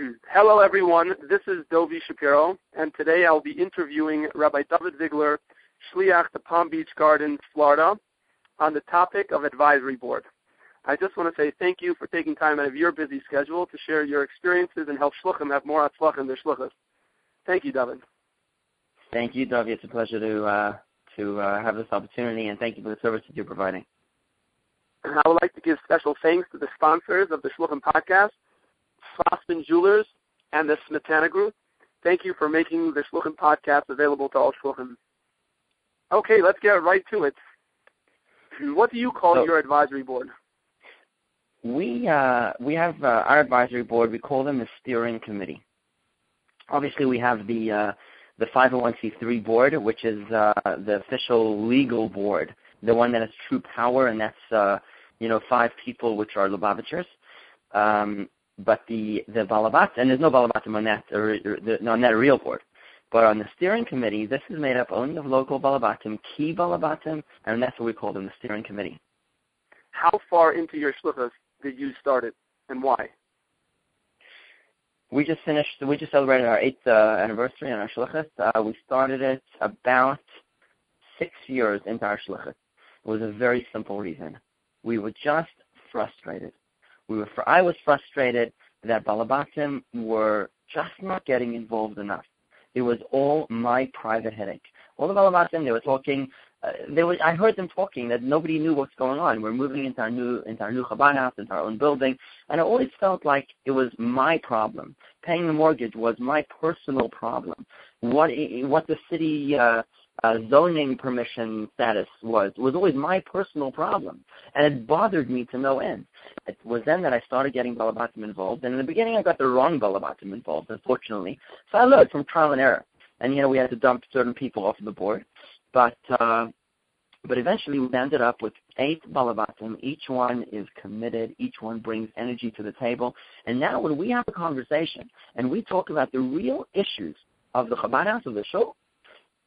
Hello, everyone. This is Dovi Shapiro, and today I'll be interviewing Rabbi Dovid Vigler, Shliach to Palm Beach Gardens, Florida, on the topic of advisory board. I just want to say thank you for taking time out of your busy schedule to share your experiences and help Shluchim have more Hatzlacha in their Shluchas. Thank you, Dovid. Thank you, Dovi. It's a pleasure to uh, to uh, have this opportunity, and thank you for the service that you're providing. And I would like to give special thanks to the sponsors of the Shluchim podcast, Schlossman Jewelers, and the Smetana Group. Thank you for making the Shluchim podcast available to all Shluchim. Okay, let's get right to it. What do you call so, your advisory board? We uh, we have uh, our advisory board. We call them the steering committee. Obviously, we have the uh, the 501c3 board, which is uh, the official legal board, the one that has true power, and that's uh, you know five people, which are Lubavitchers. Um, but the the Balabat, and there's no Balabatim on that, or, or the, on that real board. But on the steering committee, this is made up only of local Balabatim, key Balabatim, and that's what we call them, the steering committee. How far into your shluchas did you start it, and why? We just finished. We just celebrated our eighth uh, anniversary on our shluchas. Uh, we started it about six years into our shluchas. It was a very simple reason. We were just frustrated. We were. Fr- I was frustrated that Balabatim were just not getting involved enough. It was all my private headache. All the Balabatim, they were talking. Uh, they were, I heard them talking that nobody knew what's going on. We're moving into our new into our new Chabad house, into our own building, and I always felt like it was my problem. Paying the mortgage was my personal problem. What what the city uh, uh, zoning permission status was was always my personal problem, and it bothered me to no end. It was then that I started getting Balabatim involved, and in the beginning I got the wrong Balabatim involved, unfortunately. So I learned from trial and error, and you know we had to dump certain people off the board, but uh, but eventually we ended up with eight Balabatim. Each one is committed. Each one brings energy to the table. And now when we have a conversation and we talk about the real issues of the Chabad house of the shul,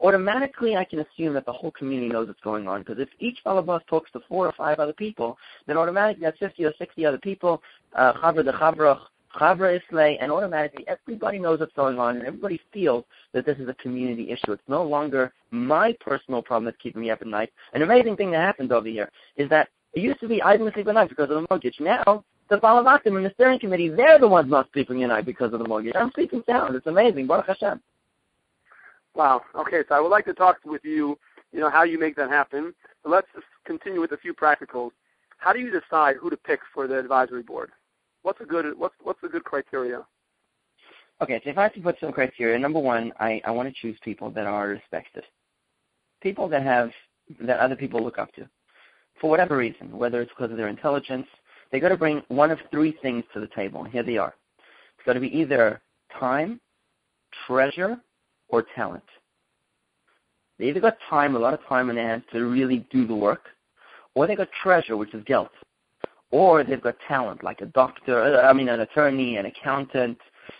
automatically I can assume that the whole community knows what's going on. Because if each Balabas talks to four or five other people, then automatically that's 50 or 60 other people, uh, Chavra de Chavra, Chavra Islay, and automatically everybody knows what's going on, and everybody feels that this is a community issue. It's no longer my personal problem that's keeping me up at night. An amazing thing that happened over here is that it used to be I didn't sleep at night because of the mortgage. Now, the Balabatim and the steering committee, they're the ones not sleeping at night because of the mortgage. I'm sleeping sound. It's amazing. Baruch Hashem. Wow. Okay, so I would like to talk with you, you know, how you make that happen. So let's just continue with a few practicals. How do you decide who to pick for the advisory board? What's a good what's what's a good criteria? Okay, so if I have to put some criteria, number one, I, I want to choose people that are respected. People that have that other people look up to. For whatever reason, whether it's because of their intelligence, they gotta bring one of three things to the table. Here they are. It's gotta be either time, treasure, or talent. They either got time, a lot of time in their to really do the work, or they got treasure, which is gelt, or they've got talent, like a doctor, uh, I mean, an attorney, an accountant,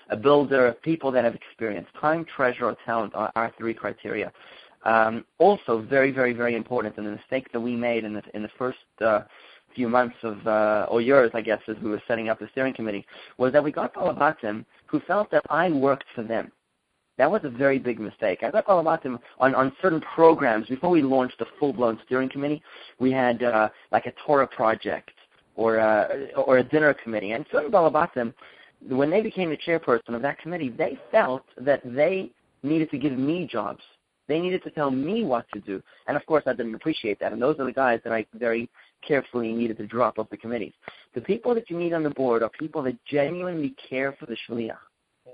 a builder, people that have experience. Time, treasure, or talent are our three criteria. Um, also, very, very, very important, and the mistake that we made in the in the first uh, few months of uh, or years, I guess, as we were setting up the steering committee, was that we got Paul Balabatim who felt that I worked for them. That was a very big mistake. I got all about them on, on certain programs. Before we launched the full-blown steering committee, we had uh, like a Torah project or, uh, or a dinner committee. And certain Balabatim, when they became the chairperson of that committee, they felt that they needed to give me jobs. They needed to tell me what to do. And of course, I didn't appreciate that. And those are the guys that I very carefully needed to drop off the committees. The people that you need on the board are people that genuinely care for the shliach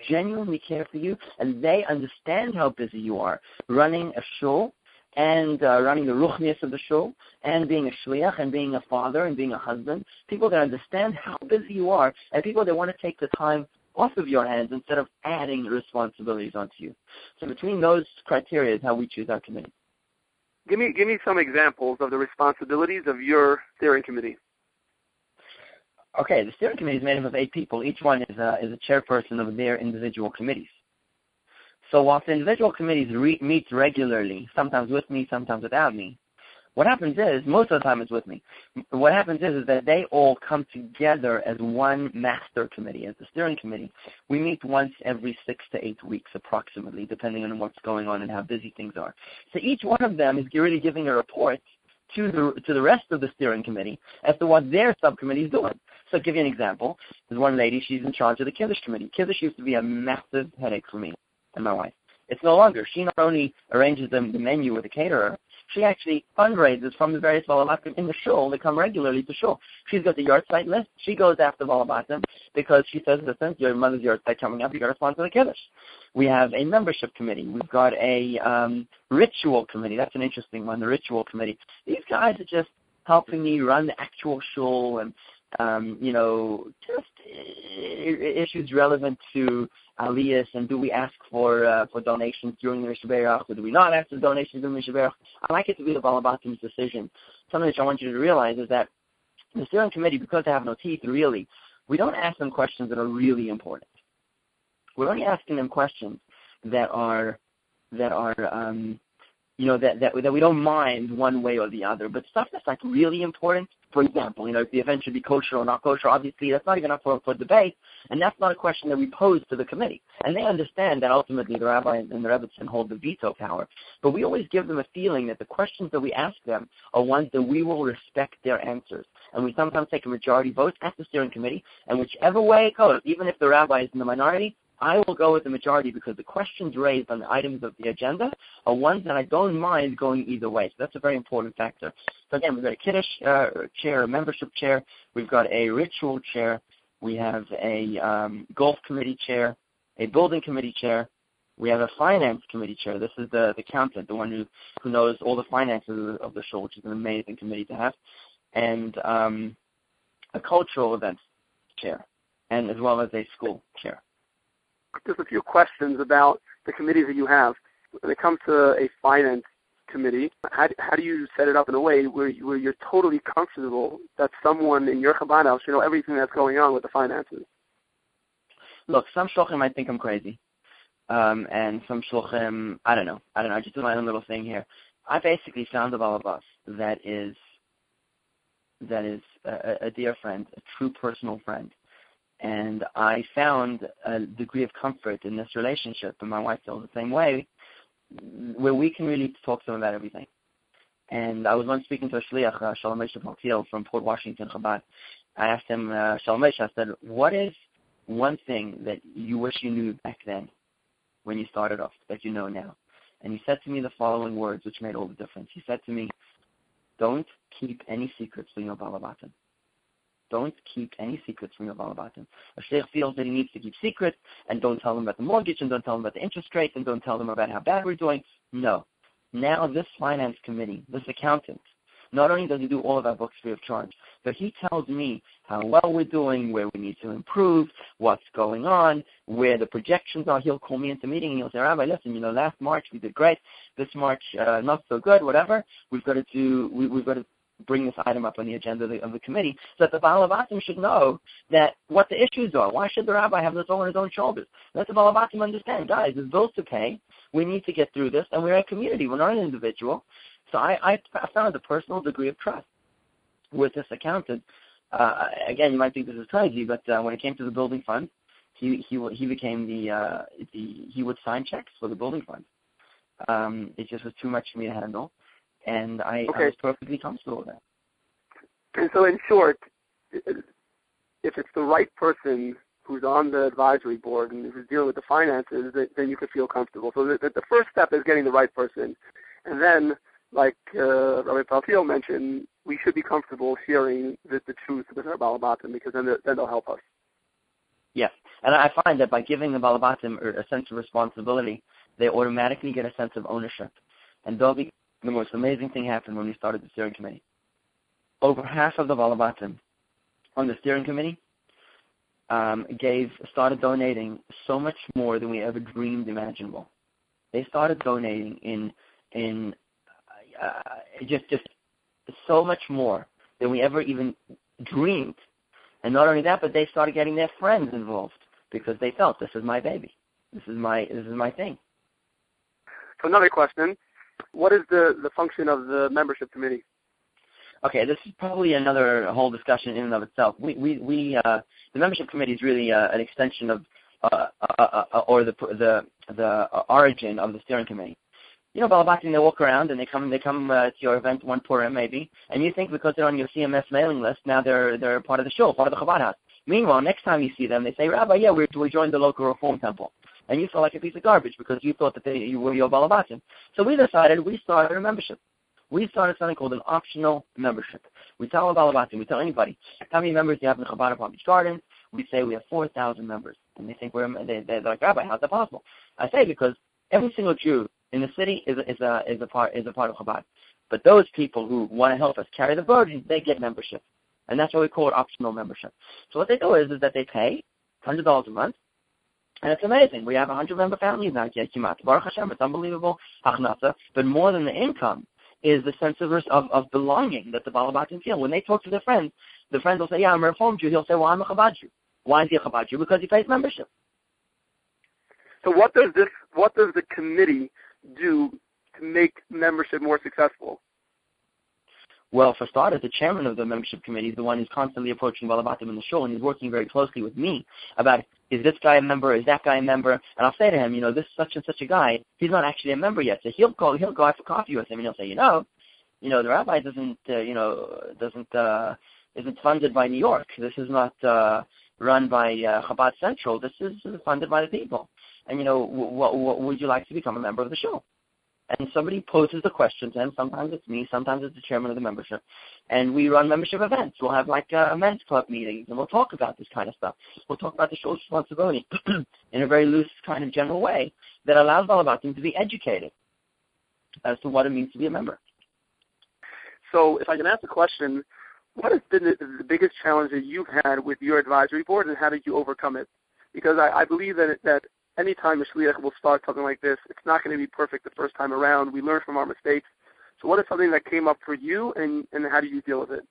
genuinely care for you, and they understand how busy you are running a show and uh, running the ruchnias of the shul, and being a shliach, and being a father, and being a husband. People that understand how busy you are, and people that want to take the time off of your hands instead of adding responsibilities onto you. So between those criteria is how we choose our committee. Give me give me some examples of the responsibilities of your steering committee. Okay, the steering committee is made up of eight people. Each one is a, is a chairperson of their individual committees. So whilst the individual committees re- meet regularly, sometimes with me, sometimes without me, What happens is, most of the time it's with me. What happens is, is that they all come together as one master committee, as the steering committee. We meet once every six to eight weeks approximately, depending on what's going on and how busy things are. So each one of them is really giving a report to the to the rest of the steering committee as to what their subcommittee is doing. So I'll give you an example. There's one lady, she's in charge of the Kiddush committee. Kiddush used to be a massive headache for me and my wife. It's no longer. She not only arranges the, the menu with the caterer, she actually fundraises from the various Balabatim in the shul. They come regularly to shul. She's got the yahrzeit list. She goes after Balabatim because she says, listen, your mother's yahrzeit coming up, you got to sponsor the Kiddush. We have a membership committee. We've got a um, ritual committee. That's an interesting one, the ritual committee. These guys are just helping me run the actual shul and um, you know, just issues relevant to Aliyahs and do we ask for uh, for donations during the Mishaberach or do we not ask for donations during the Mishaberach? I like it to be the Balabatim's decision. Something which I want you to realize is that the steering committee, because they have no teeth, really, we don't ask them questions that are really important. We're only asking them questions that are that are um, you know that, that that we don't mind one way or the other. But stuff that's like really important, for example, you know, if the event should be kosher or not kosher, obviously that's not even up for, for debate, and that's not a question that we pose to the committee. And they understand that ultimately the rabbi and the rebbetzin hold the veto power. But we always give them a feeling that the questions that we ask them are ones that we will respect their answers. And we sometimes take a majority vote at the steering committee, and whichever way it goes, even if the rabbi is in the minority, I will go with the majority because the questions raised on the items of the agenda are ones that I don't mind going either way. So that's a very important factor. So again, we've got a Kiddush uh, chair, a membership chair. We've got a ritual chair. We have a um, golf committee chair, a building committee chair. We have a finance committee chair. This is the, the accountant, the one who, who knows all the finances of the, shul, which is an amazing committee to have. And um, a cultural events chair, and as well as a school chair just a few questions about the committees that you have. When it comes to a finance committee, how, how do you set it up in a way where, where you're totally comfortable that someone in your Chabad house should know everything that's going on with the finances? Look, some shluchim might think I'm crazy, um, and some shluchim, I don't know. I don't know. I just do my own little thing here. I basically found a balabas that is that is a, a dear friend, a true personal friend, and I found a degree of comfort in this relationship, and my wife feels the same way, where we can really talk to them about everything. And I was once speaking to a shliach, uh, Shalom Paltiel from Port Washington, Chabad. I asked him, uh, Shalom I said, what is one thing that you wish you knew back then when you started off that you know now? And he said to me the following words, which made all the difference. He said to me, don't keep any secrets from your balabatim. Don't keep any secrets from your balabatim. A shliach feels that he needs to keep secrets, and don't tell them about the mortgage, and don't tell them about the interest rate, and don't tell them about how bad we're doing. No. Now this finance committee, this accountant, not only does he do all of our books free of charge, but he tells me how well we're doing, where we need to improve, what's going on, where the projections are. He'll call me into meeting and he'll say, Rabbi, listen, you know, last March we did great. This March, uh, not so good, whatever. We've got to do, we, we've got to bring this item up on the agenda of the, of the committee so that the Balabatim should know that what the issues are. Why should the rabbi have this all on his own shoulders? Let the Balabatim understand, guys, there's bills to pay. We need to get through this, and we're a community. We're not an individual. So I, I found a personal degree of trust with this accountant. Uh, again, you might think this is crazy, but uh, when it came to the building fund, he he he became the uh, the he would sign checks for the building fund. Um, it just was too much for me to handle and I, okay. I was perfectly comfortable with that. And so, in short, if it's the right person who's on the advisory board and who's dealing with the finances, then you could feel comfortable. So the, the first step is getting the right person, and then, like uh, Rabbi Paltiel mentioned, we should be comfortable sharing the, the truth with our balabatim because then then they'll help us. Yes, and I find that by giving the balabatim a sense of responsibility, they automatically get a sense of ownership, and they'll be the most amazing thing happened when we started the steering committee. Over half of the Balabatim on the steering committee um, gave started donating so much more than we ever dreamed imaginable. They started donating in in uh, just just so much more than we ever even dreamed. And not only that, but they started getting their friends involved because they felt this is my baby, this is my this is my thing. So another question: what is the, the function of the membership committee? okay, this is probably another whole discussion in and of itself. We we we uh, the membership committee is really uh, an extension of uh, uh, uh, or the the the origin of the steering committee. You know, Balabatim, they walk around and they come they come uh, to your event one Purim maybe, and you think because they're on your CMS mailing list now they're they're part of the shul, part of the Chabad house. Meanwhile, next time you see them, they say, Rabbi, yeah, we we joined the local Reform temple, and you felt like a piece of garbage because you thought that they you were your Balabatim. So we decided we started a membership. We started something called an optional membership. We tell Balabatim, we tell anybody, how many members you have in the Chabad Palm Beach Gardens? We say we have 4,000 members. And they think we're, they, they're like, Rabbi, how's that possible? I say because every single Jew in the city is a, is a, is a part, is a part of Chabad. But those people who want to help us carry the burden, they get membership. And that's why we call it optional membership. So what they do is, is that they pay $100 a month, and it's amazing. We have a 100 member families now, Baruch Hashem, it's unbelievable, but more than the income is the sense of, of, of belonging that the Balabatim feel. When they talk to their friends, the friends will say, yeah, I'm a Reform Jew. He'll say, well, I'm a Chabad Jew. Why is he a Chabad Jew? Because he pays membership. So what does this, what does the committee do to make membership more successful? Well, for starters, the chairman of the membership committee is the one who's constantly approaching Balabatim in the shul, and he's working very closely with me about is this guy a member, is that guy a member, and I'll say to him, you know, this such and such a guy, he's not actually a member yet, so he'll call, he'll go out for coffee with him, and he'll say, you know, you know, the rabbi doesn't, uh, you know, doesn't, uh, isn't funded by New York. This is not uh, run by uh, Chabad Central. This is funded by the people. And you know, what, what would you like to become a member of the shul? And somebody poses the question to him. Sometimes it's me, sometimes it's the chairman of the membership, and we run membership events. We'll have like uh, men's club meetings, and we'll talk about this kind of stuff. We'll talk about the shul's responsibility in a very loose, kind of general way that allows Balabatim to be educated as to what it means to be a member. So, if I can ask a question, what has been the, the biggest challenge that you've had with your advisory board, and how did you overcome it? Because I, I believe that that anytime a shliach will start something like this, it's not going to be perfect the first time around. We learn from our mistakes. So what is something that came up for you, and, and how do you deal with it?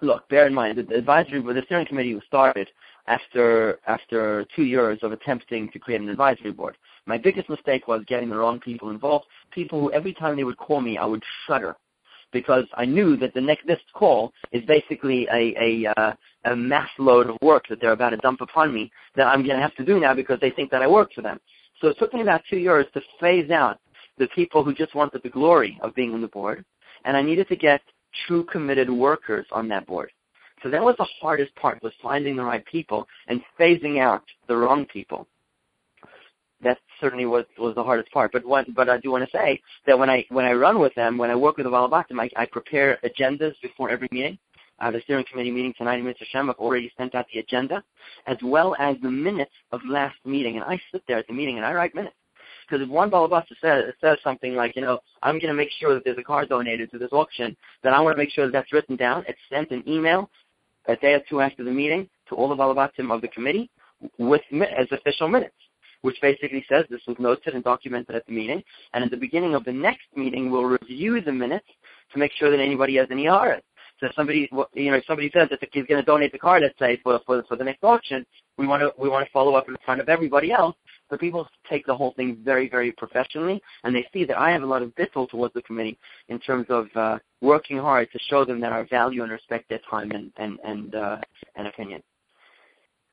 Look, bear in mind, the advisory, board the steering committee was started after after two years of attempting to create an advisory board. My biggest mistake was getting the wrong people involved. People who every time they would call me, I would shudder because I knew that the next this call is basically a a, uh, a mass load of work that they're about to dump upon me that I'm going to have to do now because they think that I work for them. So it took me about two years to phase out the people who just wanted the glory of being on the board, and I needed to get true committed workers on that board. So that was the hardest part was finding the right people and phasing out the wrong people certainly was was the hardest part. But what but I do want to say that when I when I run with them, when I work with the Balabatim, I, I prepare agendas before every meeting. I have a steering committee meeting tonight, Mr. Shem. I've already sent out the agenda, as well as the minutes of last meeting. And I sit there at the meeting and I write minutes. Because if one Balabasta says, says something like, you know, I'm going to make sure that there's a car donated to this auction, then I want to make sure that that's written down. It's sent an email a day or two after the meeting to all the Balabatim of the committee with as official minutes which basically says this was noted and documented at the meeting. And at the beginning of the next meeting, we'll review the minutes to make sure that anybody has any errors. So if somebody, you know, if somebody says that he's going to donate the car, let's say for for for the next auction, we want to we want to follow up in front of everybody else. But people take the whole thing very very professionally, and they see that I have a lot of bittul towards the committee in terms of uh, working hard to show them that I value and respect their time and and and uh, and opinion.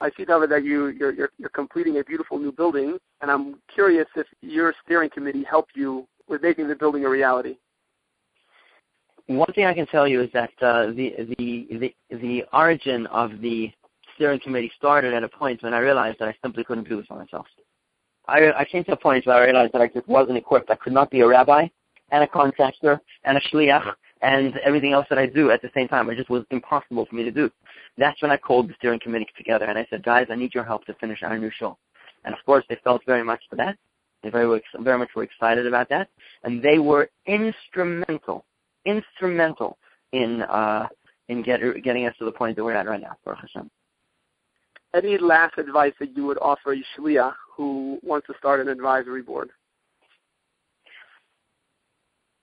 I see, Dovid, that you, you're, you're, you're completing a beautiful new building, and I'm curious if your steering committee helped you with making the building a reality. One thing I can tell you is that uh, the, the the the origin of the steering committee started at a point when I realized that I simply couldn't do this by myself. I, I came to a point where I realized that I just wasn't equipped. I could not be a rabbi and a contractor and a shliach and everything else that I do at the same time. It just was impossible for me to do. That's when I called the steering committee together and I said, guys, I need your help to finish our new shul. And of course, they felt very much for that. They very, very much were excited about that. And they were instrumental, instrumental in, uh, in get, getting us to the point that we're at right now, for Hashem. Any last advice that you would offer a who wants to start an advisory board?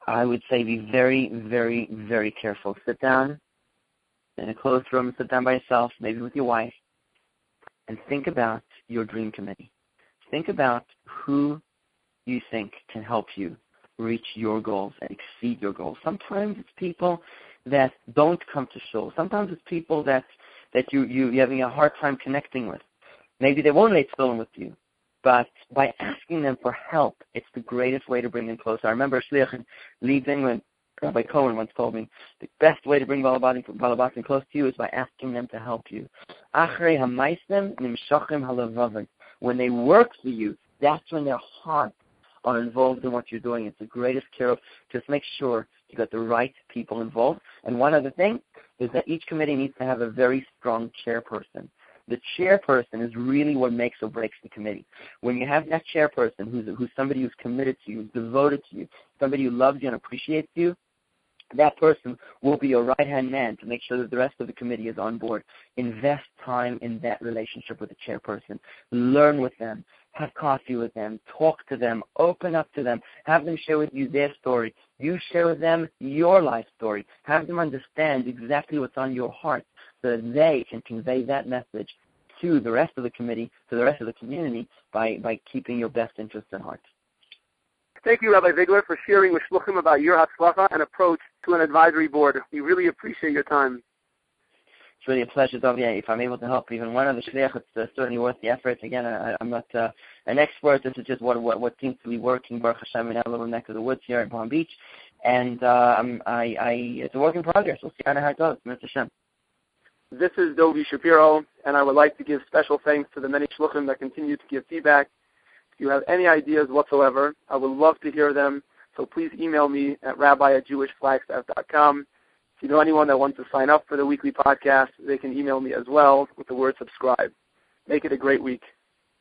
I would say be very, very, very careful. Sit down in a closed room, sit down by yourself, maybe with your wife, and think about your dream committee. Think about who you think can help you reach your goals and exceed your goals. Sometimes it's people that don't come to shul. Sometimes it's people that that you you you're having a hard time connecting with. Maybe they won't lay tefillin with you, but by asking them for help, it's the greatest way to bring them closer. I remember Shliach in Leeds, England, Rabbi Cohen once told me the best way to bring Balabatim close to you is by asking them to help you. When they work for you, that's when their hearts are involved in what you're doing. It's the greatest care of just make sure you got the right people involved. And one other thing is that each committee needs to have a very strong chairperson. The chairperson is really what makes or breaks the committee. When you have that chairperson who's, who's somebody who's committed to you, devoted to you, somebody who loves you and appreciates you, that person will be your right hand man to make sure that the rest of the committee is on board. Invest time in that relationship with the chairperson. Learn with them. Have coffee with them. Talk to them. Open up to them. Have them share with you their story. You share with them your life story. Have them understand exactly what's on your heart so that they can convey that message to the rest of the committee, to the rest of the community by, by keeping your best interests in heart. Thank you, Rabbi Vigler, for sharing with Shluchim about your Hatzlacha and approach to an advisory board. We really appreciate your time. It's really a pleasure, Dovia. If I'm able to help even one of the shliach, it's uh, certainly worth the effort. Again, I, am not uh, an expert. This is just what, what, what seems to be working, Baruch Hashem, in our little neck of the woods here in Palm Beach. And uh, I'm, I, I, it's a work in progress. We'll see how it goes. Mr. Hashem. This is Dovi Shapiro, and I would like to give special thanks to the many shluchim that continue to give feedback If you have any ideas whatsoever, I would love to hear them. So please email me at rabbi at jewishflagstaff.com. If you know anyone that wants to sign up for the weekly podcast, they can email me as well with the word subscribe. Make it a great week.